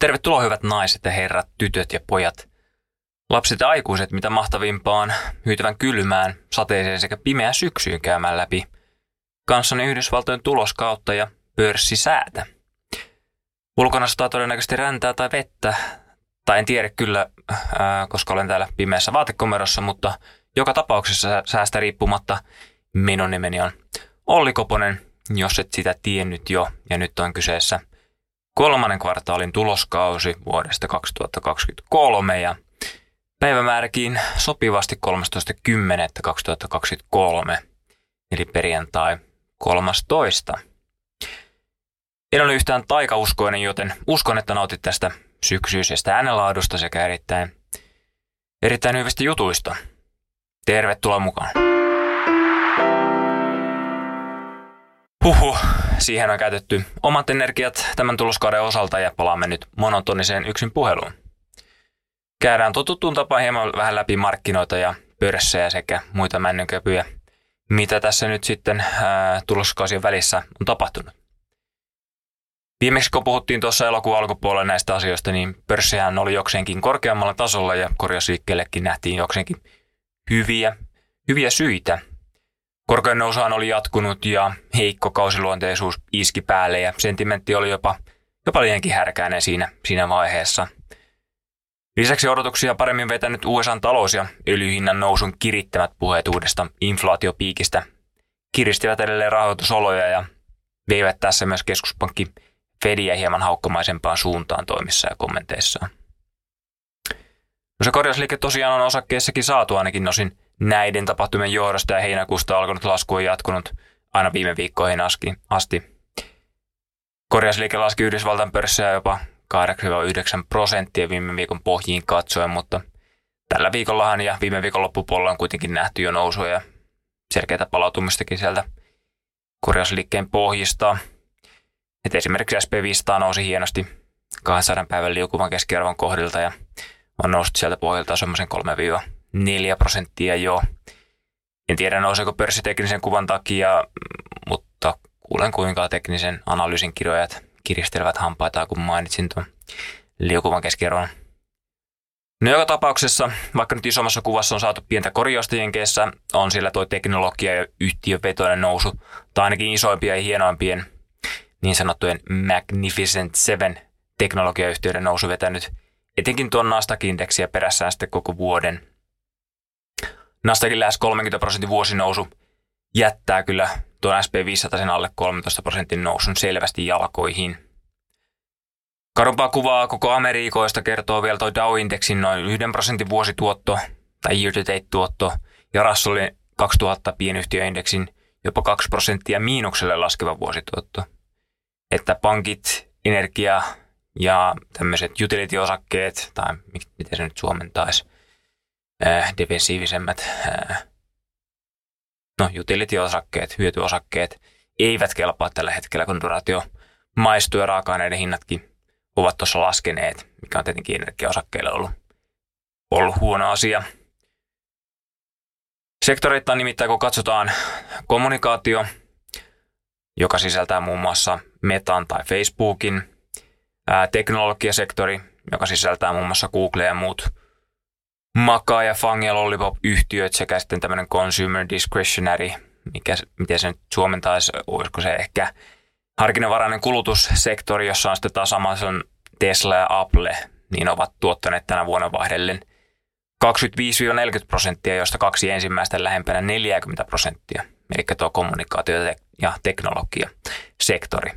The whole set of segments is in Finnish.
Tervetuloa hyvät naiset ja herrat, tytöt ja pojat. Lapset ja aikuiset mitä mahtavimpaan, hyytävän kylmään, sateeseen sekä pimeään syksyyn käymään läpi. Kanssani Yhdysvaltojen tuloskautta ja pörssisäätä. Ulkona sataa todennäköisesti räntää tai vettä, tai en tiedä kyllä, ää, koska olen täällä pimeässä vaatekomerossa, mutta joka tapauksessa säästä riippumatta minun nimeni on Olli Koponen, jos et sitä tiennyt jo, ja nyt on kyseessä kolmannen kvartaalin tuloskausi vuodesta 2023 ja päivämääräkin sopivasti 13.10.2023, eli perjantai 13. En ole yhtään taikauskoinen, joten uskon, että nautit tästä syksyisestä äänenlaadusta sekä erittäin, erittäin hyvistä jutuista. Tervetuloa mukaan. Huhu, siihen on käytetty omat energiat tämän tuloskauden osalta ja palaamme nyt monotoniseen yksin puheluun. Käydään totuttuun tapaan hieman vähän läpi markkinoita ja pörssejä sekä muita männynköpyjä, mitä tässä nyt sitten tuloskausien välissä on tapahtunut. Viimeksi kun puhuttiin tuossa elokuun alkupuolella näistä asioista, niin pörssihän oli jokseenkin korkeammalla tasolla ja korjausliikkeellekin nähtiin jokseenkin hyviä, hyviä syitä. Korkean nousuhan oli jatkunut ja heikko kausiluonteisuus iski päälle ja sentimentti oli jopa, jopa liiankin härkäinen siinä, siinä vaiheessa. Lisäksi odotuksia paremmin vetänyt USA talous ja öljyhinnan nousun kirittämät puheet uudesta inflaatiopiikistä kiristivät edelleen rahoitusoloja ja veivät tässä myös keskuspankki Fediä hieman haukkomaisempaan suuntaan toimissa ja kommenteissaan. No se korjausliike tosiaan on osakkeessakin saatu ainakin osin näiden tapahtumien johdosta ja heinäkuusta alkanut lasku on jatkunut aina viime viikkoihin asti. Korjausliike laski Yhdysvaltain pörssiä jopa 8-9 prosenttia viime viikon pohjiin katsoen, mutta tällä viikollahan ja viime viikon loppupuolella on kuitenkin nähty jo nousua ja selkeää palautumistakin sieltä korjausliikkeen pohjista. Et esimerkiksi SP500 nousi hienosti 200 päivän liukuvan keskiarvon kohdilta ja on noussut sieltä pohjalta semmoisen 3-4 prosenttia jo. En tiedä nouseeko pörssiteknisen kuvan takia, mutta kuulen kuinka teknisen analyysin kirjoajat kiristelevät hampaita, kun mainitsin tuon liukuvan keskiarvon. No joka tapauksessa, vaikka nyt isommassa kuvassa on saatu pientä korjausta Jenkeissä, on sillä tuo teknologia- ja yhtiövetoinen nousu, tai ainakin isoimpia ja hienoimpien niin sanottujen Magnificent Seven teknologiayhtiöiden nousu vetänyt etenkin tuon Nasdaq-indeksiä perässään sitten koko vuoden. Nasdaqin lähes 30 prosentin vuosinousu jättää kyllä tuon SP500 sen alle 13 prosentin nousun selvästi jalkoihin. Karumpaa kuvaa koko Amerikoista kertoo vielä tuo Dow-indeksin noin 1 prosentin vuosituotto tai year-to-date-tuotto ja Russellin 2000 pienyhtiöindeksin jopa 2 prosenttia miinukselle laskeva vuosituotto. Että pankit, energia ja tämmöiset utility-osakkeet, tai miten se nyt suomentaisi, äh, defensiivisemmät äh, no, utility-osakkeet, hyötyosakkeet eivät kelpaa tällä hetkellä, kun duraatio maistuu ja raaka-aineiden hinnatkin ovat tuossa laskeneet, mikä on tietenkin energiaosakkeille ollut, ollut huono asia. Sektoreittain nimittäin, kun katsotaan kommunikaatio, joka sisältää muun muassa Metan tai Facebookin, ää, teknologiasektori, joka sisältää muun muassa Google ja muut Makaa ja Fang ja Lollipop-yhtiöt sekä sitten tämmöinen consumer discretionary, mikä, miten se nyt suomentaisi, olisiko se ehkä harkinnanvarainen kulutussektori, jossa on sitten taas Amazon, Tesla ja Apple, niin ovat tuottaneet tänä vuonna vaihdellen 25-40 prosenttia, joista kaksi ensimmäistä lähempänä 40 prosenttia, eli tuo kommunikaatio- ja teknologia-sektori.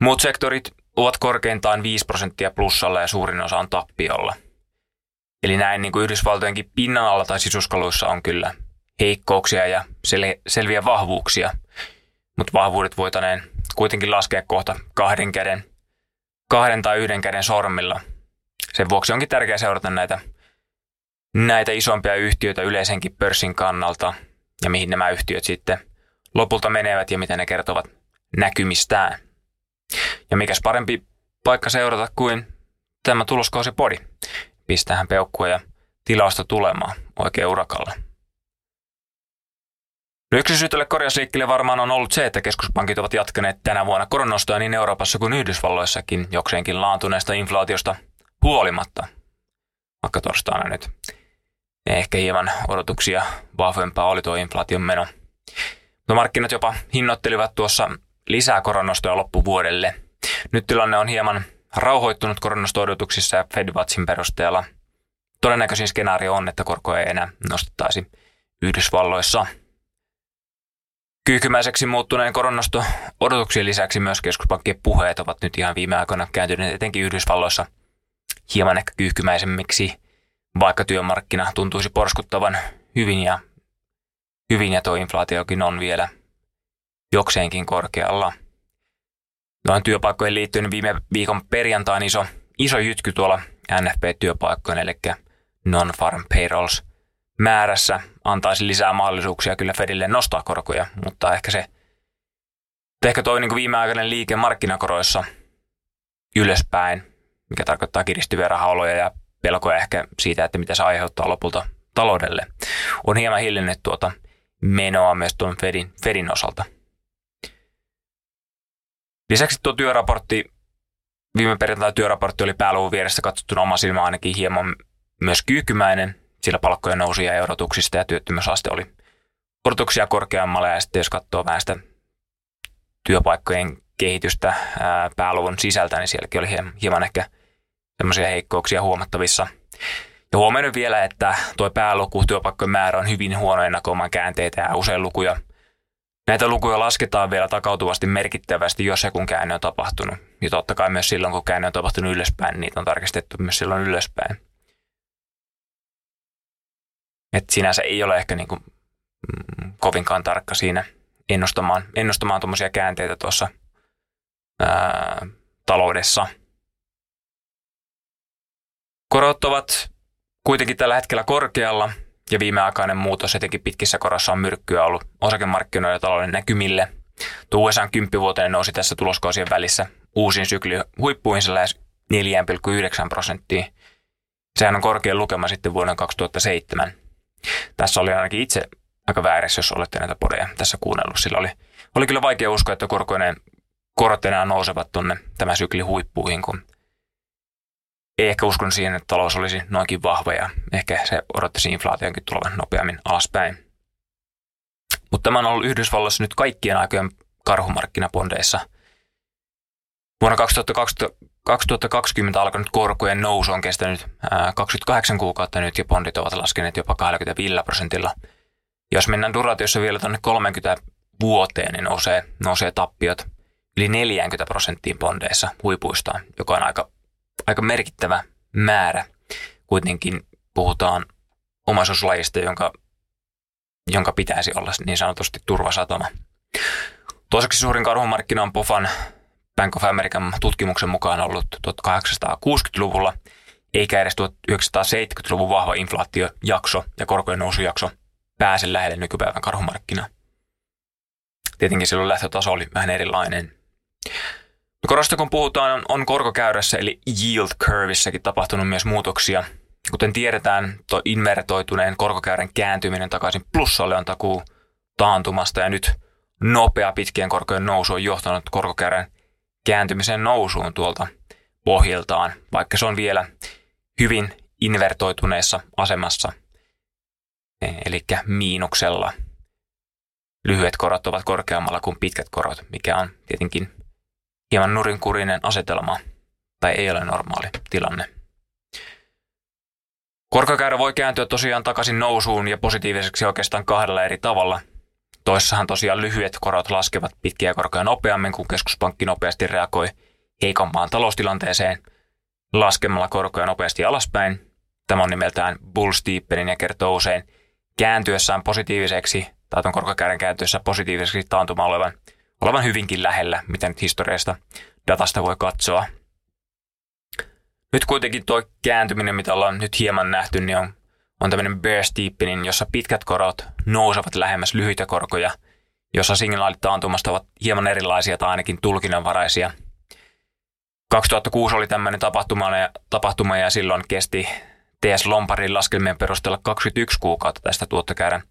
Muut sektorit ovat korkeintaan 5 prosenttia plussalla ja suurin osa on tappiolla – Eli näin niin kuin Yhdysvaltojenkin pinnan alla tai sisuskaluissa on kyllä heikkouksia ja sel- selviä vahvuuksia, mutta vahvuudet voitaneen kuitenkin laskea kohta kahden käden, kahden tai yhden käden sormilla. Sen vuoksi onkin tärkeää seurata näitä, näitä isompia yhtiöitä yleisenkin pörssin kannalta ja mihin nämä yhtiöt sitten lopulta menevät ja mitä ne kertovat näkymistään. Ja mikäs parempi paikka seurata kuin tämä tuloskausipodi pistähän peukkua ja tilausta tulemaan oikein urakalla. No yksi syy tälle korjausliikkeelle varmaan on ollut se, että keskuspankit ovat jatkaneet tänä vuonna koronostoja niin Euroopassa kuin Yhdysvalloissakin jokseenkin laantuneesta inflaatiosta huolimatta. Vaikka torstaina nyt ehkä hieman odotuksia vahvempaa oli tuo inflaation meno. No markkinat jopa hinnoittelivat tuossa lisää koronostoja loppuvuodelle. Nyt tilanne on hieman rauhoittunut koronasto-odotuksissa ja FedWatchin perusteella. Todennäköisin skenaario on, että korkoja ei enää nostettaisi Yhdysvalloissa. Kyykymäiseksi muuttuneen koronasto odotuksien lisäksi myös keskuspankkien puheet ovat nyt ihan viime aikoina kääntyneet etenkin Yhdysvalloissa hieman ehkä kyykymäisemmiksi, vaikka työmarkkina tuntuisi porskuttavan hyvin ja, hyvin ja tuo inflaatiokin on vielä jokseenkin korkealla. Noin työpaikkojen liittyen viime viikon perjantain iso, iso jytky tuolla NFP-työpaikkojen, eli non-farm payrolls määrässä antaisi lisää mahdollisuuksia kyllä Fedille nostaa korkoja, mutta ehkä se, ehkä toi niin viimeaikainen liike markkinakoroissa ylöspäin, mikä tarkoittaa kiristyviä rahaoloja ja pelkoja ehkä siitä, että mitä se aiheuttaa lopulta taloudelle, on hieman hillinnyt tuota menoa myös tuon Fedin, Fedin osalta. Lisäksi tuo työraportti, viime perjantai työraportti oli pääluvun vieressä katsottuna oma silmä ainakin hieman myös kyykymäinen, sillä palkkojen nousuja ja odotuksista ja työttömyysaste oli odotuksia korkeammalla ja sitten jos katsoo vähän sitä työpaikkojen kehitystä ää, pääluvun sisältä, niin sielläkin oli hieman ehkä semmoisia heikkouksia huomattavissa. Ja huomioin vielä, että tuo pääluku, työpaikkojen määrä on hyvin huono ennakoimaan käänteitä ja usein lukuja Näitä lukuja lasketaan vielä takautuvasti merkittävästi, jos se kun käänne on tapahtunut. Ja totta kai myös silloin, kun käänne on tapahtunut ylöspäin, niitä on tarkistettu myös silloin ylöspäin. Et sinänsä ei ole ehkä niin kuin, mm, kovinkaan tarkka siinä ennustamaan, ennustamaan tuommoisia käänteitä tuossa ää, taloudessa. Korot ovat kuitenkin tällä hetkellä korkealla ja viimeaikainen muutos etenkin pitkissä korossa on myrkkyä ollut osakemarkkinoiden talouden näkymille. Tuo USA 10 vuoteen nousi tässä tuloskausien välissä uusin sykli huippuihin lähes 4,9 prosenttia. Sehän on korkein lukema sitten vuoden 2007. Tässä oli ainakin itse aika väärässä, jos olette näitä podeja tässä kuunnellut. Sillä oli, oli kyllä vaikea uskoa, että korkoinen korot enää nousevat tuonne tämä sykli huippuihin, kun ei ehkä uskonut siihen, että talous olisi noinkin vahva ja ehkä se odottaisi inflaationkin tulevan nopeammin alaspäin. Mutta tämä on ollut Yhdysvalloissa nyt kaikkien aikojen karhumarkkinapondeissa. Vuonna 2020, 2020 alkanut korkojen nousu on kestänyt 28 kuukautta nyt ja bondit ovat laskeneet jopa 25 prosentilla. Jos mennään duratiossa vielä tuonne 30 vuoteen, niin nousee, nousee tappiot yli 40 prosenttiin bondeissa huipuistaan, joka on aika aika merkittävä määrä. Kuitenkin puhutaan omaisuuslajista, jonka, jonka pitäisi olla niin sanotusti turvasatoma. Toiseksi suurin karhumarkkina on Pofan Bank of American tutkimuksen mukaan ollut 1860-luvulla, eikä edes 1970-luvun vahva inflaatiojakso ja korkojen nousujakso pääse lähelle nykypäivän karhumarkkinaa. Tietenkin silloin lähtötaso oli vähän erilainen. Korosta kun puhutaan, on, on korkokäyrässä eli yield curvissäkin tapahtunut myös muutoksia. Kuten tiedetään, tuo invertoituneen korkokäyrän kääntyminen takaisin plussalle on takuu taantumasta ja nyt nopea pitkien korkojen nousu on johtanut korkokäyrän kääntymisen nousuun tuolta pohjiltaan, vaikka se on vielä hyvin invertoituneessa asemassa, eli miinuksella. Lyhyet korot ovat korkeammalla kuin pitkät korot, mikä on tietenkin hieman nurinkurinen asetelma tai ei ole normaali tilanne. Korkokäyrä voi kääntyä tosiaan takaisin nousuun ja positiiviseksi oikeastaan kahdella eri tavalla. Toissahan tosiaan lyhyet korot laskevat pitkiä korkoja nopeammin, kun keskuspankki nopeasti reagoi heikompaan taloustilanteeseen laskemalla korkoja nopeasti alaspäin. Tämä on nimeltään bull steepening ja kertoo usein kääntyessään positiiviseksi tai tuon korkokäyrän kääntyessä positiiviseksi taantuma olevan olevan hyvinkin lähellä, mitä nyt historiasta datasta voi katsoa. Nyt kuitenkin tuo kääntyminen, mitä ollaan nyt hieman nähty, niin on, on tämmöinen bear steepening, jossa pitkät korot nousevat lähemmäs lyhyitä korkoja, jossa signaalit taantumasta ovat hieman erilaisia tai ainakin tulkinnanvaraisia. 2006 oli tämmöinen tapahtuma ja, tapahtuma ja silloin kesti TS Lomparin laskelmien perusteella 21 kuukautta tästä tuottokäärän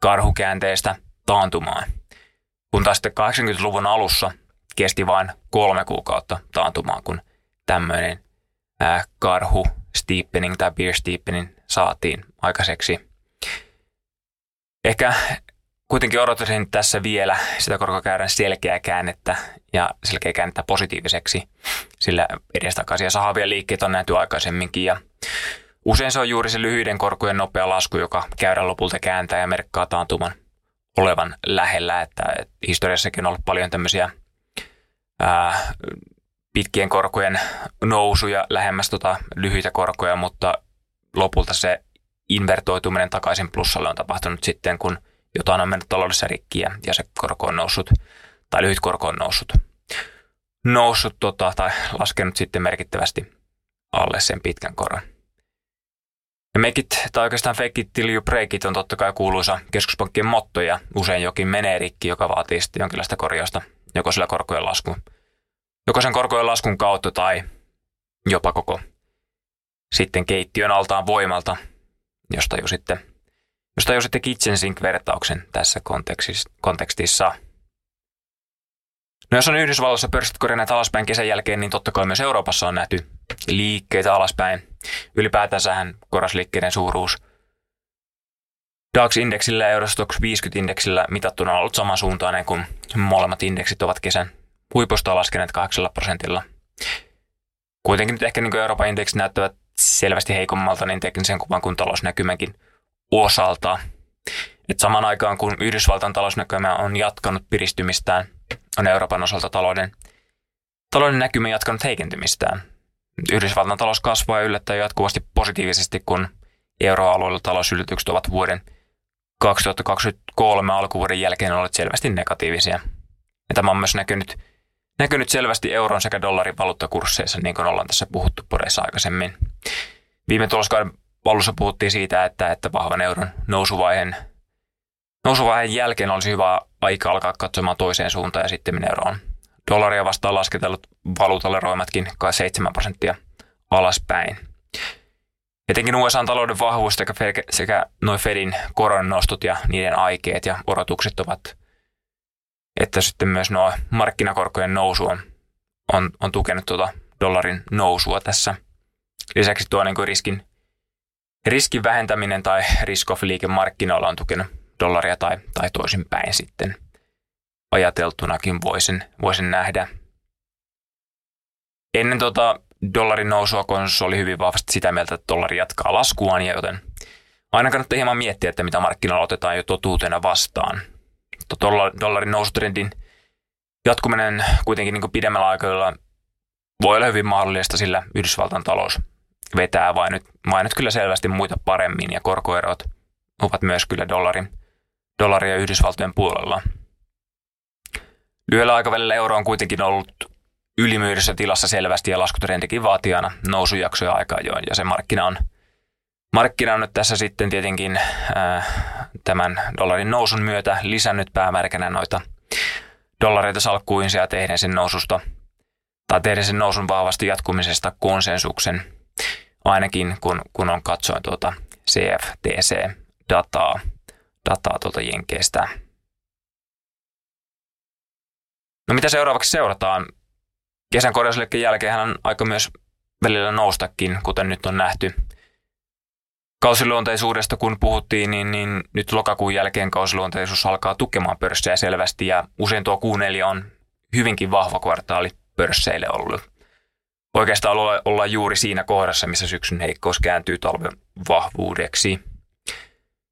karhukäänteestä – taantumaan. Kun taas sitten 80-luvun alussa kesti vain kolme kuukautta taantumaan, kun tämmöinen karhu steepening tai beer steepening saatiin aikaiseksi. Ehkä kuitenkin odottaisin tässä vielä sitä korkokäyrän selkeää käännettä ja selkeää käännettä positiiviseksi, sillä edestakaisia sahavia liikkeitä on nähty aikaisemminkin ja usein se on juuri se lyhyiden korkojen nopea lasku, joka käyrän lopulta kääntää ja merkkaa taantuman olevan lähellä, että, historiassakin on ollut paljon tämmöisiä ää, pitkien korkojen nousuja lähemmäs tota lyhyitä korkoja, mutta lopulta se invertoituminen takaisin plussalle on tapahtunut sitten, kun jotain on mennyt taloudessa rikkiä ja se korko on noussut, tai lyhyt korko on noussut, noussut tota, tai laskenut sitten merkittävästi alle sen pitkän koron. Ja make it, tai oikeastaan fake it till you break it on totta kai kuuluisa keskuspankkien motto ja usein jokin menee rikki, joka vaatii sitten jonkinlaista korjausta, joko sillä korkojen laskun, joko sen korkojen laskun kautta tai jopa koko sitten keittiön altaan voimalta, josta jo sitten, josta jo sitten kitchen sink-vertauksen tässä kontekstissa. No jos on Yhdysvalloissa pörssit korjanneet alaspäin kesän jälkeen, niin totta kai myös Euroopassa on nähty liikkeitä alaspäin. Ylipäätänsähän korasliikkeiden suuruus DAX-indeksillä ja Eurostox 50-indeksillä mitattuna on ollut samansuuntainen kuin molemmat indeksit ovat kesän huipusta laskeneet 8 prosentilla. Kuitenkin nyt ehkä niin Euroopan indeksit näyttävät selvästi heikommalta niin teknisen kuvan kuin talousnäkymänkin osalta. Et saman aikaan kun Yhdysvaltain talousnäkymä on jatkanut piristymistään, on Euroopan osalta talouden, talouden näkymä jatkanut heikentymistään. Yhdysvaltain talous kasvaa yllättäen jatkuvasti positiivisesti, kun euroalueella talousyllytykset ovat vuoden 2023 alkuvuoden jälkeen olleet selvästi negatiivisia. Ja tämä on myös näkynyt, näkynyt selvästi euron sekä dollarin valuuttakursseissa, niin kuin ollaan tässä puhuttu poreissa aikaisemmin. Viime tuloskauden pallussa puhuttiin siitä, että, että vahvan euron nousuvaiheen, nousuvaiheen jälkeen olisi hyvä aika alkaa katsomaan toiseen suuntaan ja sitten euroon Dollaria vastaan lasketellut valuutalle roimatkin 7 prosenttia alaspäin. Etenkin USA-talouden vahvuus sekä, sekä noin Fedin koronnostot ja niiden aikeet ja odotukset ovat, että sitten myös nuo markkinakorkojen nousu on, on, on tukenut tuota dollarin nousua tässä. Lisäksi tuo niin riskin, riskin vähentäminen tai risk off liikemarkkinoilla on tukenut dollaria tai, tai toisinpäin sitten – ajateltunakin voisin, voisin nähdä. Ennen tota dollarin nousua konsensus oli hyvin vahvasti sitä mieltä, että dollari jatkaa laskuaan, ja joten aina kannattaa hieman miettiä, että mitä markkinoilla otetaan jo totuutena vastaan. Dollarin nousutrendin jatkuminen kuitenkin niin pidemmällä aikavälillä voi olla hyvin mahdollista, sillä Yhdysvaltain talous vetää vain nyt, vain nyt kyllä selvästi muita paremmin ja korkoerot ovat myös kyllä dollarin, dollaria Yhdysvaltojen puolella. Lyhyellä aikavälillä euro on kuitenkin ollut ylimyydessä tilassa selvästi ja laskutrendikin vaatii aina nousujaksoja aika ajoin ja se markkina on, markkina on nyt tässä sitten tietenkin ää, äh, tämän dollarin nousun myötä lisännyt päämärkänä noita dollareita salkkuihinsa ja tehden sen noususta tai tehden sen nousun vahvasti jatkumisesta konsensuksen, ainakin kun, kun on katsoin tuota CFTC-dataa dataa tuolta Jenkeistä. No mitä seuraavaksi seurataan? Kesän korjausliikkeen jälkeen hän on aika myös välillä noustakin, kuten nyt on nähty. Kausiluonteisuudesta kun puhuttiin, niin, niin nyt lokakuun jälkeen kausiluonteisuus alkaa tukemaan pörssejä selvästi ja usein tuo Q4 on hyvinkin vahva kvartaali pörsseille ollut. Oikeastaan olla, ollaan juuri siinä kohdassa, missä syksyn heikkous kääntyy talven vahvuudeksi.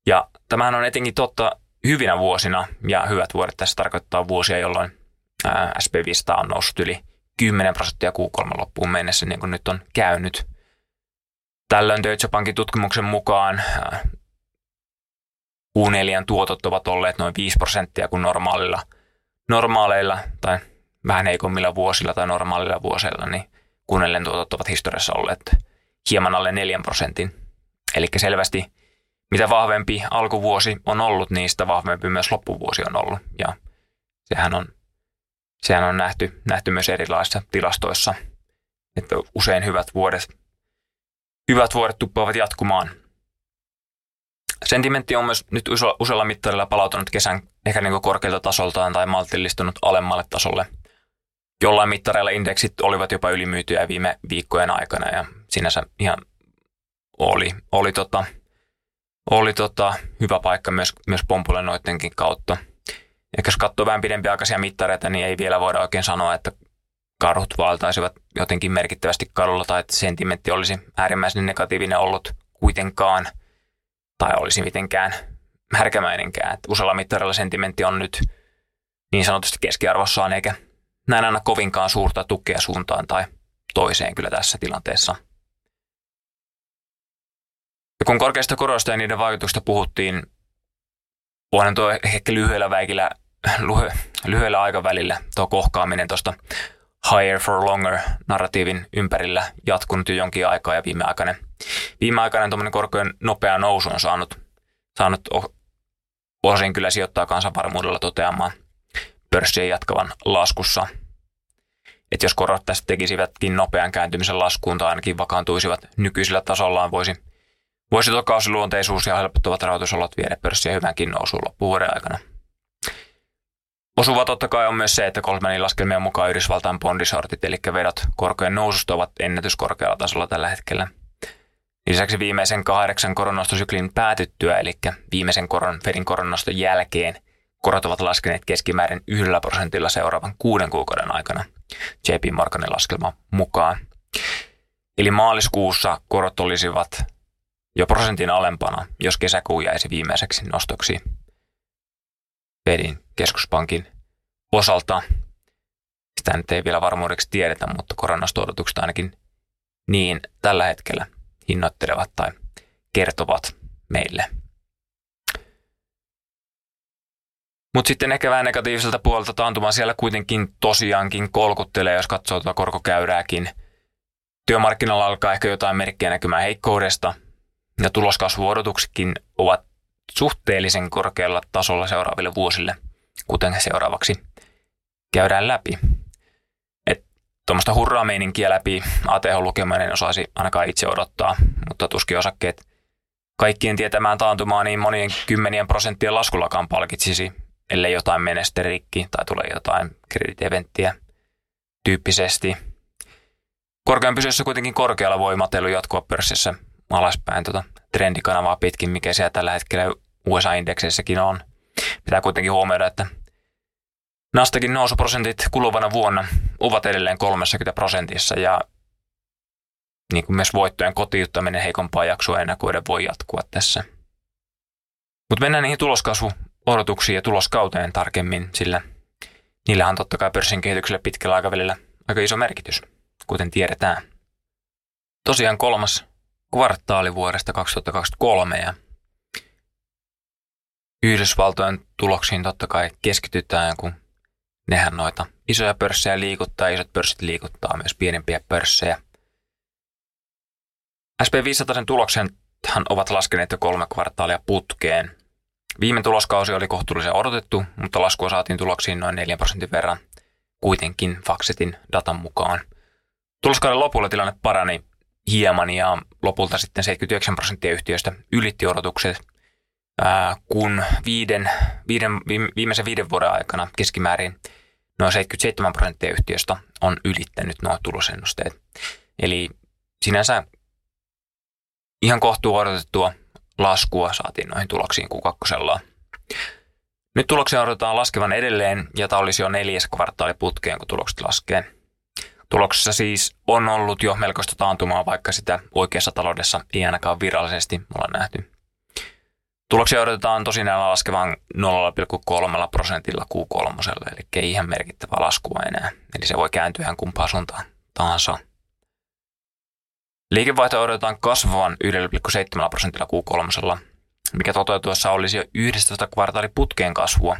Ja tämähän on etenkin totta hyvinä vuosina ja hyvät vuodet tässä tarkoittaa vuosia, jolloin SP500 on noussut yli 10 prosenttia Q3 loppuun mennessä, niin kuin nyt on käynyt. Tällöin Deutsche Bankin tutkimuksen mukaan Q4 tuotot ovat olleet noin 5 prosenttia kuin normaalilla, normaaleilla tai vähän heikommilla vuosilla tai normaalilla vuosilla, niin q tuotot ovat historiassa olleet hieman alle 4 prosentin. Eli selvästi mitä vahvempi alkuvuosi on ollut, niin sitä vahvempi myös loppuvuosi on ollut. Ja sehän on sehän on nähty, nähty myös erilaisissa tilastoissa, että usein hyvät vuodet, hyvät vuodet tuppaavat jatkumaan. Sentimentti on myös nyt usealla mittarilla palautunut kesän ehkä niin korkealta tasoltaan tai maltillistunut alemmalle tasolle. Jollain mittareilla indeksit olivat jopa ylimyytyjä viime viikkojen aikana ja sinänsä ihan oli, oli, tota, oli tota, hyvä paikka myös, myös pompulle noidenkin kautta. Ja jos katsoo vähän pidempiaikaisia mittareita, niin ei vielä voida oikein sanoa, että karhut valtaisivat jotenkin merkittävästi kadulla tai että sentimentti olisi äärimmäisen negatiivinen ollut kuitenkaan tai olisi mitenkään härkämäinenkään. Että usealla mittarilla sentimentti on nyt niin sanotusti keskiarvossaan eikä näin aina kovinkaan suurta tukea suuntaan tai toiseen kyllä tässä tilanteessa. Ja kun korkeista koroista ja niiden vaikutuksista puhuttiin, voidaan tuo ehkä lyhyellä, väikillä, lyhyellä aikavälillä tuo kohkaaminen tuosta higher for longer narratiivin ympärillä jatkunut jo jonkin aikaa ja viimeaikainen, viimeaikainen tuommoinen korkojen nopea nousu on saanut, saanut osin kyllä sijoittaa kansanvarmuudella toteamaan pörssien jatkavan laskussa. Että jos korot tästä tekisivätkin nopean kääntymisen laskuun tai ainakin vakaantuisivat nykyisellä tasollaan, voisi, voisi tuo kausiluonteisuus ja helpottavat rahoitusolot viedä pörssiä hyvänkin nousuun loppuvuoden aikana. Osuva totta kai on myös se, että Goldmanin laskelmien mukaan Yhdysvaltain bondisortit, eli vedot korkojen noususta ovat ennätyskorkealla tasolla tällä hetkellä. Lisäksi viimeisen kahdeksan koronastosyklin päätyttyä, eli viimeisen koron, Fedin koronaston jälkeen, korot ovat laskeneet keskimäärin yhdellä prosentilla seuraavan kuuden kuukauden aikana JP Morganin laskelman mukaan. Eli maaliskuussa korot olisivat jo prosentin alempana, jos kesäkuu jäisi viimeiseksi nostoksi Fedin keskuspankin osalta. Sitä nyt ei vielä varmuudeksi tiedetä, mutta koronasto-odotukset ainakin niin tällä hetkellä hinnoittelevat tai kertovat meille. Mutta sitten ehkä vähän negatiiviselta puolelta taantuma siellä kuitenkin tosiaankin kolkuttelee, jos katsoo tuota korkokäyrääkin. Työmarkkinoilla alkaa ehkä jotain merkkejä näkymään heikkoudesta, ja tuloskasvuodotuksetkin ovat suhteellisen korkealla tasolla seuraaville vuosille, kuten seuraavaksi käydään läpi. Tuommoista hurraa-meininkiä läpi ATH-lukemaan en osaisi ainakaan itse odottaa, mutta tuskin osakkeet kaikkien tietämään taantumaa niin monien kymmenien prosenttien laskullakaan palkitsisi, ellei jotain menesterikki tai tulee jotain krediteventtiä tyyppisesti. Korkean pysyessä kuitenkin korkealla voi matelu jatkua pörssissä alaspäin tuota trendikanavaa pitkin, mikä siellä tällä hetkellä USA-indekseissäkin on. Pitää kuitenkin huomioida, että Nastakin nousuprosentit kuluvana vuonna ovat edelleen 30 prosentissa ja niin kuin myös voittojen kotiuttaminen heikompaa jaksoa ennakoiden voi jatkua tässä. Mutta mennään niihin tuloskasvuodotuksiin ja tuloskauteen tarkemmin, sillä niillä on totta kai pörssin kehitykselle pitkällä aikavälillä aika iso merkitys, kuten tiedetään. Tosiaan kolmas kvartaali vuodesta 2023 ja Yhdysvaltojen tuloksiin totta kai keskitytään, kun nehän noita isoja pörssejä liikuttaa, isot pörssit liikuttaa myös pienempiä pörssejä. SP500 tuloksenhan ovat laskeneet jo kolme kvartaalia putkeen. Viime tuloskausi oli kohtuullisen odotettu, mutta laskua saatiin tuloksiin noin 4 prosentin verran kuitenkin Faxetin datan mukaan. Tuloskauden lopulla tilanne parani hieman ja lopulta sitten 79 prosenttia yhtiöistä ylitti odotukset, kun viiden, viiden, viimeisen viiden vuoden aikana keskimäärin noin 77 prosenttia yhtiöstä on ylittänyt nuo tulosennusteet. Eli sinänsä ihan kohtuu odotettua laskua saatiin noihin tuloksiin kuukakkosella. Nyt tuloksia odotetaan laskevan edelleen ja tämä olisi jo neljäs kvartaali putkeen, kun tulokset laskee. Tuloksessa siis on ollut jo melkoista taantumaa, vaikka sitä oikeassa taloudessa ei ainakaan virallisesti olla nähty. Tuloksia odotetaan tosinaan laskevan 0,3 prosentilla Q3, eli ei ihan merkittävä laskua enää. Eli se voi kääntyä ihan kumpaan suuntaan tahansa. Liikevaihto odotetaan kasvavan 1,7 prosentilla Q3, mikä toteutuessa olisi jo 11 kvartaaliputkeen kasvua.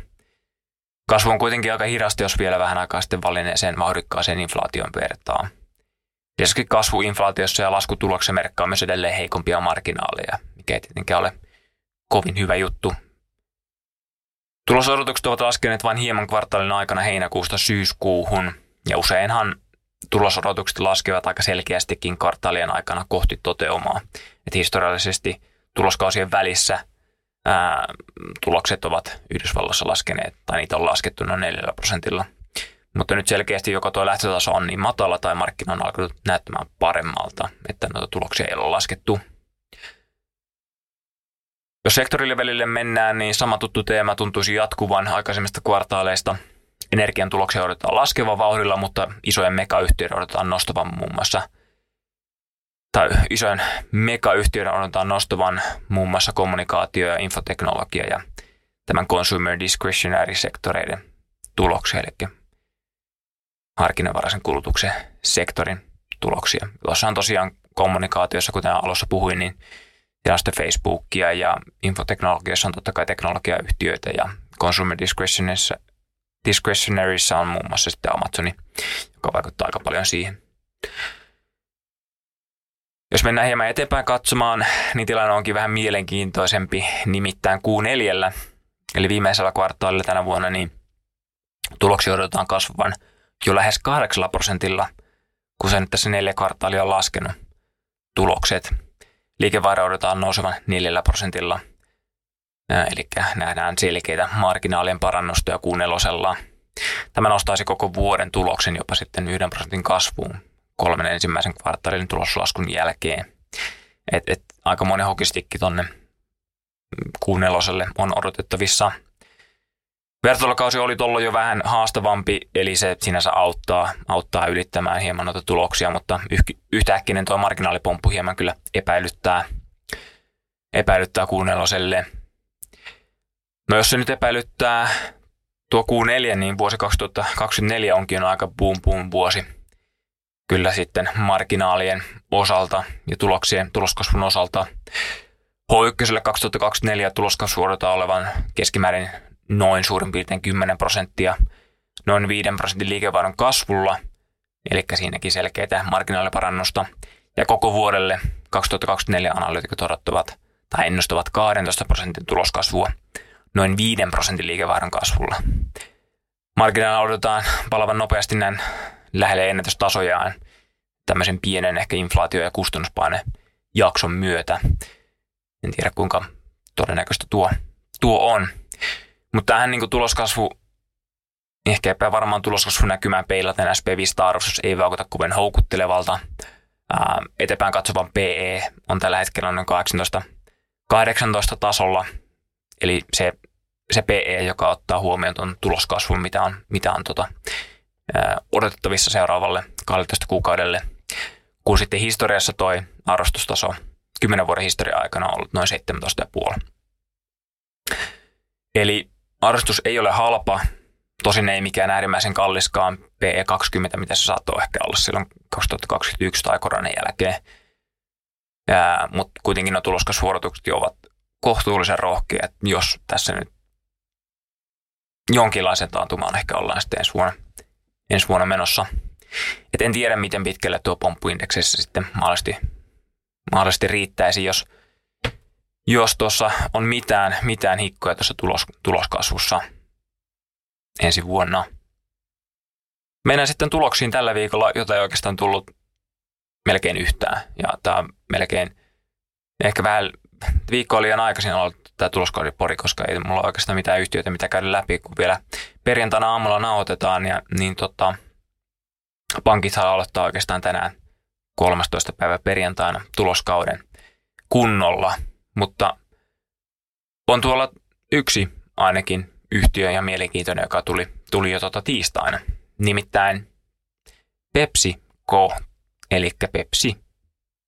Kasvu on kuitenkin aika hidasta, jos vielä vähän aikaa sitten valinneeseen vauhdikkaaseen inflaation vertaa. Lisäksi kasvu inflaatiossa ja laskutuloksen merkkaa myös edelleen heikompia marginaaleja, mikä ei tietenkään ole kovin hyvä juttu. Tulosodotukset ovat laskeneet vain hieman kvartaalin aikana heinäkuusta syyskuuhun, ja useinhan tulosodotukset laskevat aika selkeästikin kvartaalien aikana kohti toteumaa. Et historiallisesti tuloskausien välissä ää, tulokset ovat Yhdysvalloissa laskeneet, tai niitä on laskettu noin 4 prosentilla. Mutta nyt selkeästi joko tuo lähtötaso on niin matala tai markkina on alkanut näyttämään paremmalta, että noita tuloksia ei ole laskettu. Jos sektorilevelille mennään, niin sama tuttu teema tuntuisi jatkuvan aikaisemmista kvartaaleista. Energian tuloksia odotetaan laskevan vauhdilla, mutta isojen megayhtiöiden odotetaan nostavan muun muassa tai isojen megayhtiöiden odotetaan nostavan muun muassa kommunikaatio- ja infoteknologia ja tämän consumer discretionary sektoreiden tuloksia, eli harkinnanvaraisen kulutuksen sektorin tuloksia. Tuossa on tosiaan kommunikaatiossa, kuten alussa puhuin, niin siellä sitten Facebookia ja infoteknologiassa on totta kai teknologiayhtiöitä ja consumer discretionaryissa, discretionaryissa on muun muassa sitten Amazoni, joka vaikuttaa aika paljon siihen. Jos mennään hieman eteenpäin katsomaan, niin tilanne onkin vähän mielenkiintoisempi, nimittäin Q4, eli viimeisellä kvartaalilla tänä vuonna, niin tuloksia odotetaan kasvavan jo lähes 8 prosentilla, kun se nyt tässä neljä kvartaalia on laskenut tulokset. Liikevaihdon odotetaan nousevan 4 prosentilla, eli nähdään selkeitä marginaalien parannusta ja kuunnelosella. Tämä nostaisi koko vuoden tuloksen jopa sitten yhden prosentin kasvuun kolmen ensimmäisen kvartaalin tuloslaskun jälkeen. Et, et, aika monen hokistikki tonne kuunneloselle on odotettavissa. Vertailukausi oli tuolloin jo vähän haastavampi, eli se sinänsä auttaa, auttaa ylittämään hieman noita tuloksia, mutta yhtäkkinen tuo marginaalipomppu hieman kyllä epäilyttää, epäilyttää kuunneloselle. No jos se nyt epäilyttää tuo Q4, niin vuosi 2024 onkin aika boom boom vuosi – kyllä sitten marginaalien osalta ja tuloksien, tuloskasvun osalta. H1 2024 tuloskasvu odotetaan olevan keskimäärin noin suurin piirtein 10 prosenttia, noin 5 prosentin liikevaihdon kasvulla, eli siinäkin selkeitä marginaaliparannusta. Ja koko vuodelle 2024 analyytikot odottavat tai ennustavat 12 prosentin tuloskasvua noin 5 prosentin liikevaihdon kasvulla. Marginaali odotetaan palavan nopeasti näin lähelle ennätystasojaan tämmöisen pienen ehkä inflaatio- ja kustannuspaine jakson myötä. En tiedä kuinka todennäköistä tuo, tuo on. Mutta tähän niin tuloskasvu, ehkä varmaan tuloskasvu näkymään peilaten SP500-arvostus ei vaikuta kovin houkuttelevalta. Ää, eteenpäin katsovan PE on tällä hetkellä noin 18, 18 tasolla, eli se, se PE, joka ottaa huomioon tuon tuloskasvun, mitä on, mitä on tota, odotettavissa seuraavalle 12 kuukaudelle, kun sitten historiassa toi arvostustaso 10 vuoden historia aikana on ollut noin 17,5. Eli arvostus ei ole halpa, tosin ei mikään äärimmäisen kalliskaan PE20, mitä se saattoi ehkä olla silloin 2021 tai koronan jälkeen. Mutta kuitenkin nuo tuloskasvuodotukset ovat kohtuullisen rohkeat, jos tässä nyt jonkinlaisen taantumaan ehkä ollaan sitten ensi vuonna – ensi vuonna menossa. Et en tiedä, miten pitkälle tuo pomppuindeksissä sitten mahdollisesti, mahdollisesti riittäisi, jos, jos tuossa on mitään, mitään hikkoja tuossa tulos, tuloskasvussa ensi vuonna. Mennään sitten tuloksiin tällä viikolla, jota ei oikeastaan tullut melkein yhtään. Ja tämä melkein, ehkä vähän viikko oli liian aikaisin ollut tämä tuloskaudipori, koska ei mulla oikeastaan mitään yhtiöitä, mitä käydä läpi, kun vielä perjantaina aamulla nauhoitetaan, ja niin tota, pankit saa aloittaa oikeastaan tänään 13. päivä perjantaina tuloskauden kunnolla, mutta on tuolla yksi ainakin yhtiö ja mielenkiintoinen, joka tuli, tuli jo tota tiistaina. Nimittäin Pepsi Co. eli Pepsi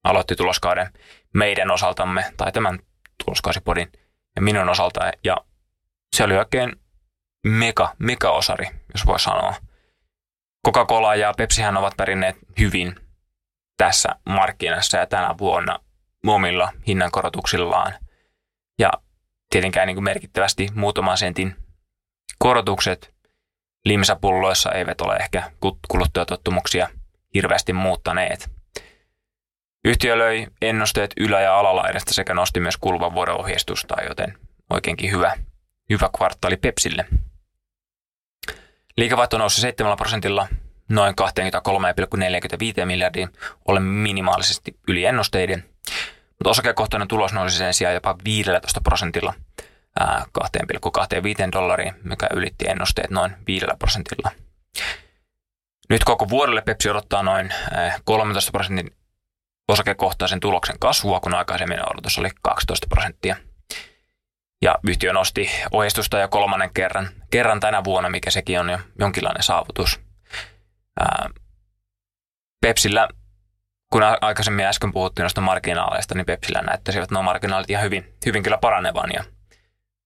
aloitti tuloskauden meidän osaltamme tai tämän tuloskausipodin ja minun osalta. Ja se oli oikein mega, mega osari, jos voi sanoa. Coca-Cola ja Pepsihän ovat pärjänneet hyvin tässä markkinassa ja tänä vuonna omilla hinnankorotuksillaan. Ja tietenkään niin kuin merkittävästi muutaman sentin korotukset limsapulloissa eivät ole ehkä kuluttajatottumuksia hirveästi muuttaneet. Yhtiö löi ennusteet ylä- ja alalaidasta sekä nosti myös kuluvan vuoden ohjeistusta, joten oikeinkin hyvä, hyvä kvartaali Pepsille. Liikevaihto nousi 7 prosentilla noin 23,45 miljardiin, ole minimaalisesti yli ennusteiden. Mutta osakekohtainen tulos nousi sen sijaan jopa 15 prosentilla 2,25 dollariin, mikä ylitti ennusteet noin 5 prosentilla. Nyt koko vuodelle Pepsi odottaa noin 13 prosentin osakekohtaisen tuloksen kasvua, kun aikaisemmin odotus oli 12 prosenttia. Ja yhtiö nosti ohjeistusta jo kolmannen kerran, kerran tänä vuonna, mikä sekin on jo jonkinlainen saavutus. Ää, Pepsillä, kun aikaisemmin äsken puhuttiin noista marginaaleista, niin Pepsillä näyttäisivät nuo marginaalit ihan hyvin, hyvin kyllä paranevan. Ja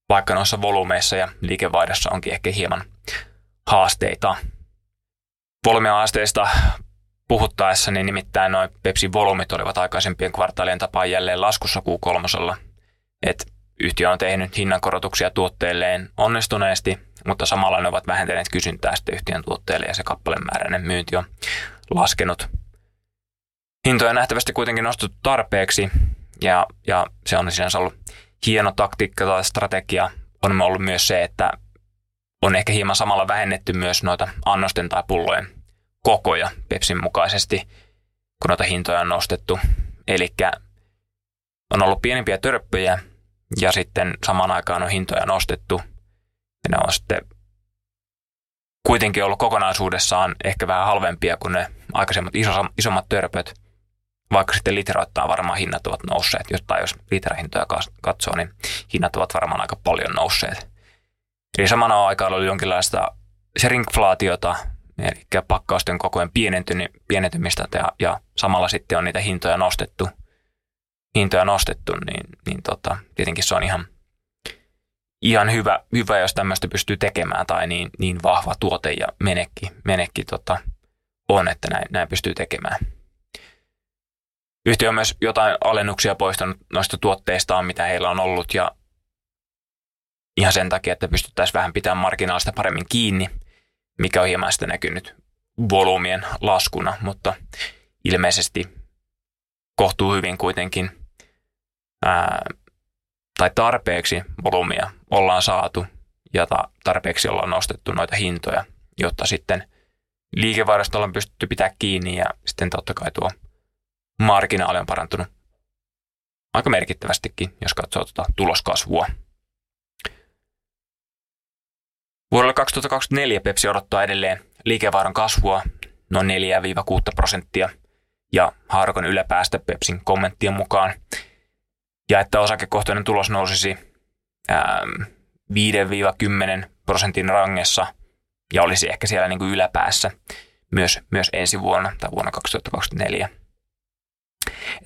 vaikka noissa volyymeissa ja liikevaihdossa onkin ehkä hieman haasteita. Volyymihaasteista puhuttaessa, niin nimittäin noin Pepsin volyymit olivat aikaisempien kvartaalien tapaan jälleen laskussa Q3. Et yhtiö on tehnyt hinnankorotuksia tuotteilleen onnistuneesti, mutta samalla ne ovat vähentäneet kysyntää sitten yhtiön tuotteille ja se kappalemääräinen myynti on laskenut. Hintoja on nähtävästi kuitenkin nostettu tarpeeksi ja, ja se on sinänsä ollut hieno taktiikka tai strategia on ollut myös se, että on ehkä hieman samalla vähennetty myös noita annosten tai pullojen kokoja Pepsin mukaisesti, kun noita hintoja on nostettu. Eli on ollut pienempiä törppöjä ja sitten samaan aikaan on hintoja nostettu. Ja ne on sitten kuitenkin ollut kokonaisuudessaan ehkä vähän halvempia kuin ne aikaisemmat isommat törpöt vaikka sitten litrauttaa varmaan hinnat ovat nousseet, tai jos litrahintoja katsoo, niin hinnat ovat varmaan aika paljon nousseet. Eli samana aikaan oli jonkinlaista shrinkflaatiota, eli pakkausten kokojen pienentymistä ja, ja samalla sitten on niitä hintoja nostettu, hintoja nostettu niin, niin tota, tietenkin se on ihan, ihan hyvä, hyvä, jos tämmöistä pystyy tekemään tai niin, niin vahva tuote ja menekki, menekki tota, on, että näin, näin pystyy tekemään. Yhtiö on myös jotain alennuksia poistanut noista tuotteistaan, mitä heillä on ollut ja ihan sen takia, että pystyttäisiin vähän pitämään marginaalista paremmin kiinni, mikä on hieman sitä näkynyt volyymien laskuna, mutta ilmeisesti kohtuu hyvin kuitenkin ää, tai tarpeeksi volyymia ollaan saatu ja tarpeeksi ollaan nostettu noita hintoja, jotta sitten liikevaihdosta ollaan pystytty pitää kiinni ja sitten totta kai tuo marginaali on parantunut aika merkittävästikin, jos katsoo tuota tuloskasvua. Vuodelle 2024 Pepsi odottaa edelleen liikevaihdon kasvua noin 4-6 prosenttia ja haarukon yläpäästä Pepsin kommenttien mukaan. Ja että osakekohtainen tulos nousisi 5-10 prosentin rangessa ja olisi ehkä siellä niin kuin yläpäässä myös, myös ensi vuonna tai vuonna 2024.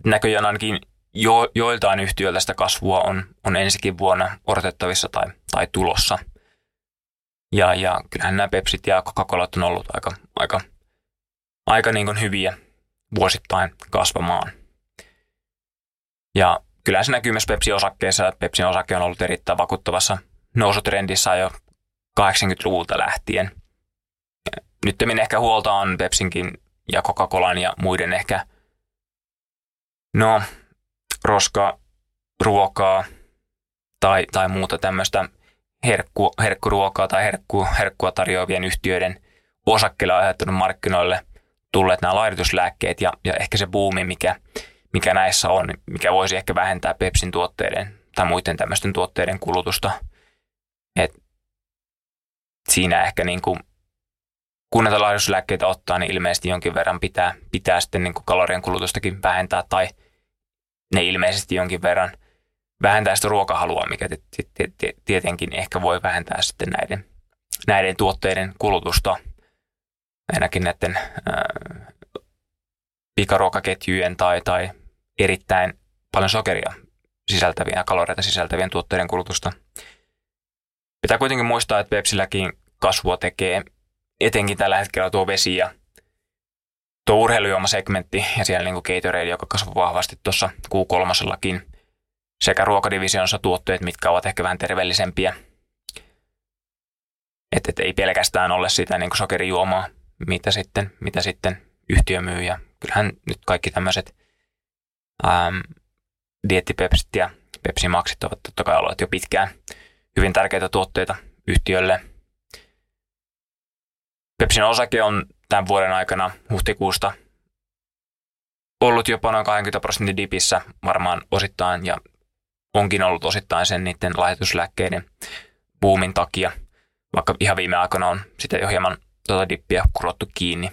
Näköjään ainakin jo, joiltain yhtiöiltä sitä kasvua on, on ensikin vuonna odotettavissa tai, tai tulossa. Ja, ja kyllähän nämä Pepsit ja Coca-Cola on ollut aika, aika, aika niin kuin hyviä vuosittain kasvamaan. Ja kyllä se näkyy myös Pepsi-osakkeessa. Pepsin osake on ollut erittäin vakuuttavassa nousutrendissä jo 80-luvulta lähtien. Nyt ehkä huolta on Pepsinkin ja Coca-Colan ja muiden ehkä – No, roska, ruokaa tai, tai muuta tämmöistä herkku, herkkuruokaa tai herkku, herkkua tarjoavien yhtiöiden osakkeilla aiheuttanut markkinoille tulleet nämä laihdutuslääkkeet ja, ja ehkä se buumi, mikä, mikä näissä on, mikä voisi ehkä vähentää Pepsin tuotteiden tai muiden tämmöisten tuotteiden kulutusta. Et siinä ehkä niin kuin, kun näitä laihdutuslääkkeitä ottaa, niin ilmeisesti jonkin verran pitää, pitää sitten niin kuin kalorien kulutustakin vähentää tai – ne ilmeisesti jonkin verran vähentää sitä ruokahalua, mikä tietenkin ehkä voi vähentää sitten näiden, näiden tuotteiden kulutusta. Ainakin näiden äh, pikaruokaketjujen tai, tai erittäin paljon sokeria sisältävien ja kaloreita sisältävien tuotteiden kulutusta. Pitää kuitenkin muistaa, että Pepsilläkin kasvua tekee etenkin tällä hetkellä tuo vesi ja tuo urheilujuomasegmentti ja siellä niin Gatorade, joka kasvoi vahvasti tuossa Q3 sekä ruokadivisionsa tuotteet, mitkä ovat ehkä vähän terveellisempiä. Että et ei pelkästään ole sitä niin kuin sokerijuomaa, mitä sitten, mitä sitten yhtiö myy. Ja kyllähän nyt kaikki tämmöiset ähm, diettipepsit ja pepsimaksit ovat totta kai olleet jo pitkään hyvin tärkeitä tuotteita yhtiölle. Pepsin osake on tämän vuoden aikana huhtikuusta ollut jopa noin 20 prosentin dipissä varmaan osittain ja onkin ollut osittain sen niiden lahjoituslääkkeiden boomin takia, vaikka ihan viime aikoina on sitä jo hieman tuota dippiä kurottu kiinni.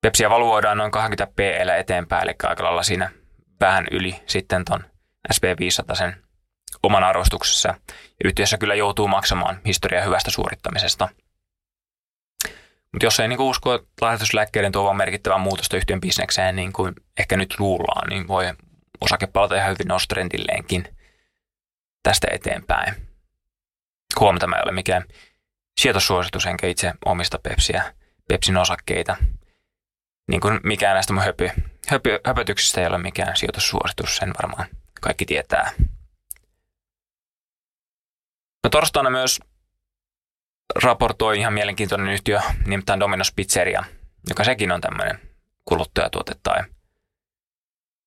Pepsiä valuoidaan noin 20 p eteenpäin, eli aika lailla siinä vähän yli sitten ton SP500 sen oman arvostuksessa. Ja yhtiössä kyllä joutuu maksamaan historiaa hyvästä suorittamisesta. Mutta jos ei niinku usko lahjoituslääkkeiden tuovan merkittävää muutosta yhtiön bisnekseen, niin kuin ehkä nyt luullaan, niin voi osake palata ihan hyvin noustrendilleenkin tästä eteenpäin. Huomata, tämä ei ole mikään sijoitussuositus, enkä itse omista Pepsiä, Pepsin osakkeita. Niin kuin mikään näistä mun höpy, höpy, höpötyksistä ei ole mikään sijoitussuositus, sen varmaan kaikki tietää. No torstaina myös raportoi ihan mielenkiintoinen yhtiö nimittäin Domino's Pizzeria, joka sekin on tämmöinen kuluttajatuote tai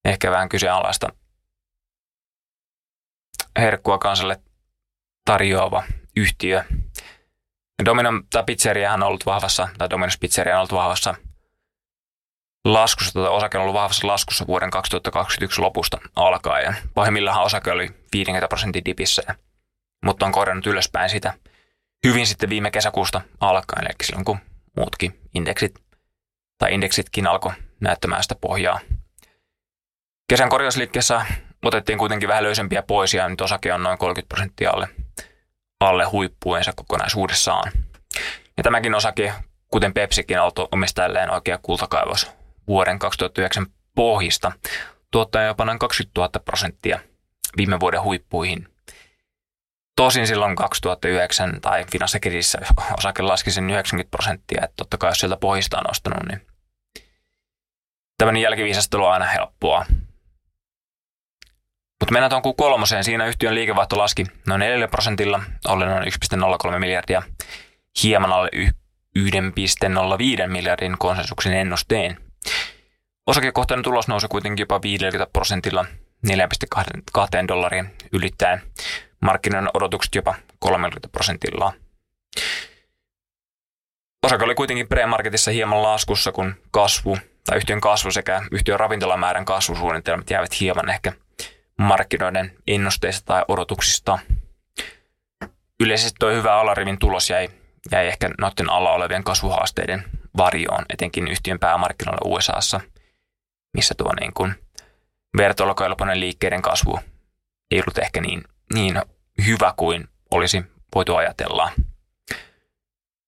ehkä vähän kyseenalaista herkkua kansalle tarjoava yhtiö. Domino, tai pizzeria on ollut vahvassa, tai Domino's Pizzeria on ollut vahvassa laskussa, tuota osake on ollut vahvassa laskussa vuoden 2021 lopusta alkaen. Pahimmillaan osake oli 50 prosentin dipissä, mutta on korjannut ylöspäin sitä hyvin sitten viime kesäkuusta alkaen, eli silloin kun muutkin indeksit tai indeksitkin alkoi näyttämään sitä pohjaa. Kesän korjausliikkeessä otettiin kuitenkin vähän löysempiä pois ja nyt osake on noin 30 prosenttia alle, alle huippuensa kokonaisuudessaan. Ja tämäkin osake, kuten Pepsikin, ollut omistajalleen oikea kultakaivos vuoden 2009 pohjista, tuottaa jopa noin 20 000 prosenttia viime vuoden huippuihin. Tosin silloin 2009 tai finanssikriisissä osake laski sen 90 prosenttia, että totta kai jos sieltä pohjista on nostanut, niin tämmöinen jälkiviisastelu on aina helppoa. Mutta mennään tuon kolmoseen. Siinä yhtiön liikevaihto laski noin 4 prosentilla, ollen noin 1,03 miljardia, hieman alle 1,05 miljardin konsensuksen ennusteen. Osakekohtainen tulos nousi kuitenkin jopa 50 prosentilla 4,2 dollaria ylittäen markkinoiden odotukset jopa 30 prosentilla. Osake oli kuitenkin pre-marketissa hieman laskussa, kun kasvu tai yhtiön kasvu sekä yhtiön ravintolamäärän kasvusuunnitelmat jäävät hieman ehkä markkinoiden ennusteista tai odotuksista. Yleisesti tuo hyvä alarivin tulos jäi, jäi ehkä noiden alla olevien kasvuhaasteiden varjoon, etenkin yhtiön päämarkkinoilla USAssa, missä tuo niin kuin vertailukelpoinen liikkeiden kasvu ei ollut ehkä niin, niin hyvä kuin olisi voitu ajatella.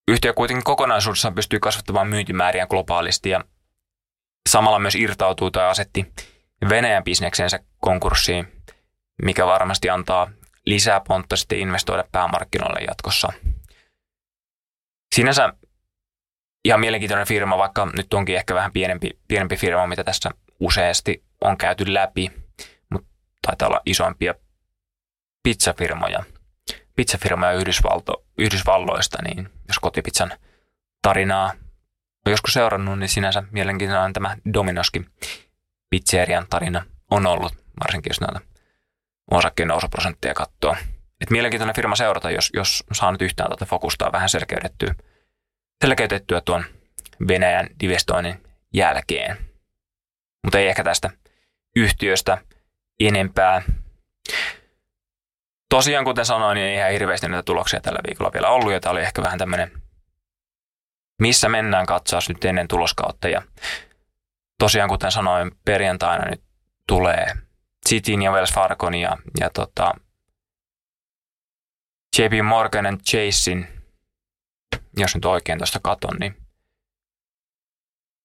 Yhtiö kuitenkin kokonaisuudessaan pystyy kasvattamaan myyntimääriä globaalisti ja samalla myös irtautuu tai asetti Venäjän bisneksensä konkurssiin, mikä varmasti antaa lisää pontta sitten investoida päämarkkinoille jatkossa. Sinänsä ihan mielenkiintoinen firma, vaikka nyt onkin ehkä vähän pienempi, pienempi firma, mitä tässä useasti on käyty läpi, mutta taitaa olla isompia pizzafirmoja, pizzafirmoja Yhdysvalto, Yhdysvalloista, niin jos kotipizzan tarinaa on joskus seurannut, niin sinänsä mielenkiintoinen tämä Dominoskin pizzerian tarina on ollut, varsinkin jos näitä osakkeen nousuprosentteja katsoo. Et mielenkiintoinen firma seurata, jos, jos saa nyt yhtään tätä fokustaa vähän selkeytettyä, selkeytettyä tuon Venäjän divestoinnin jälkeen. Mutta ei ehkä tästä yhtiöstä enempää. Tosiaan, kuten sanoin, niin ei ihan hirveästi näitä tuloksia tällä viikolla vielä ollut, ja tämä oli ehkä vähän tämmöinen, missä mennään katsaus nyt ennen tuloskautta. Ja tosiaan, kuten sanoin, perjantaina nyt tulee Cityn ja Wells Fargon ja, ja tota, JP Morgan Chasein, jos nyt oikein tuosta katon, niin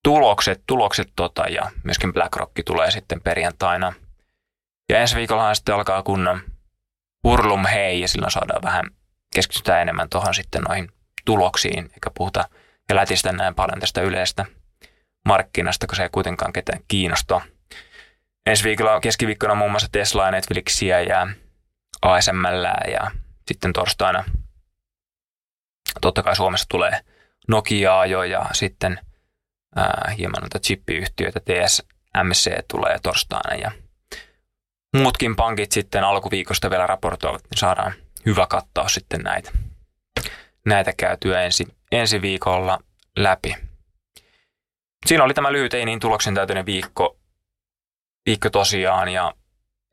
tulokset, tulokset tota, ja myöskin BlackRock tulee sitten perjantaina. Ja ensi viikolla sitten alkaa kunnon hurlum hei ja silloin saadaan vähän keskitytään enemmän tuohon sitten noihin tuloksiin, eikä puhuta ja lätistä näin paljon tästä yleistä markkinasta, kun se ei kuitenkaan ketään kiinnosta. Ensi viikolla keskiviikkona muun muassa Tesla, Netflixiä ja ASML ja sitten torstaina totta kai Suomessa tulee Nokiaa jo ja sitten ää, hieman noita chippiyhtiöitä, TSMC tulee torstaina ja muutkin pankit sitten alkuviikosta vielä raportoivat, niin saadaan hyvä kattaus sitten näitä, näitä käytyä ensi, ensi viikolla läpi. Siinä oli tämä lyhyt ei niin tuloksen täytyinen viikko, viikko tosiaan ja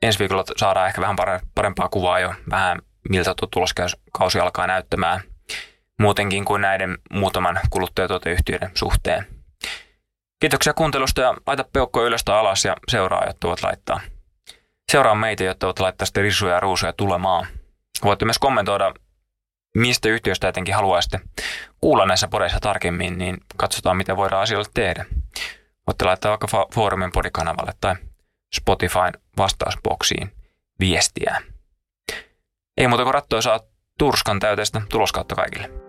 ensi viikolla saadaan ehkä vähän parempaa kuvaa jo vähän miltä tuo tuloskausi alkaa näyttämään muutenkin kuin näiden muutaman kuluttajatuoteyhtiöiden suhteen. Kiitoksia kuuntelusta ja laita peukko ylös tai alas ja seuraa, jotta voit laittaa. Seuraa meitä, jotta voit laittaa sitten risuja ja ruusuja tulemaan. Voitte myös kommentoida, mistä yhtiöstä etenkin haluaisitte kuulla näissä podeissa tarkemmin, niin katsotaan, mitä voidaan asioille tehdä. Voitte laittaa vaikka Foorumin podikanavalle tai Spotifyn vastausboksiin viestiä. Ei muuta kuin rattoa saa turskan täyteistä tuloskautta kaikille.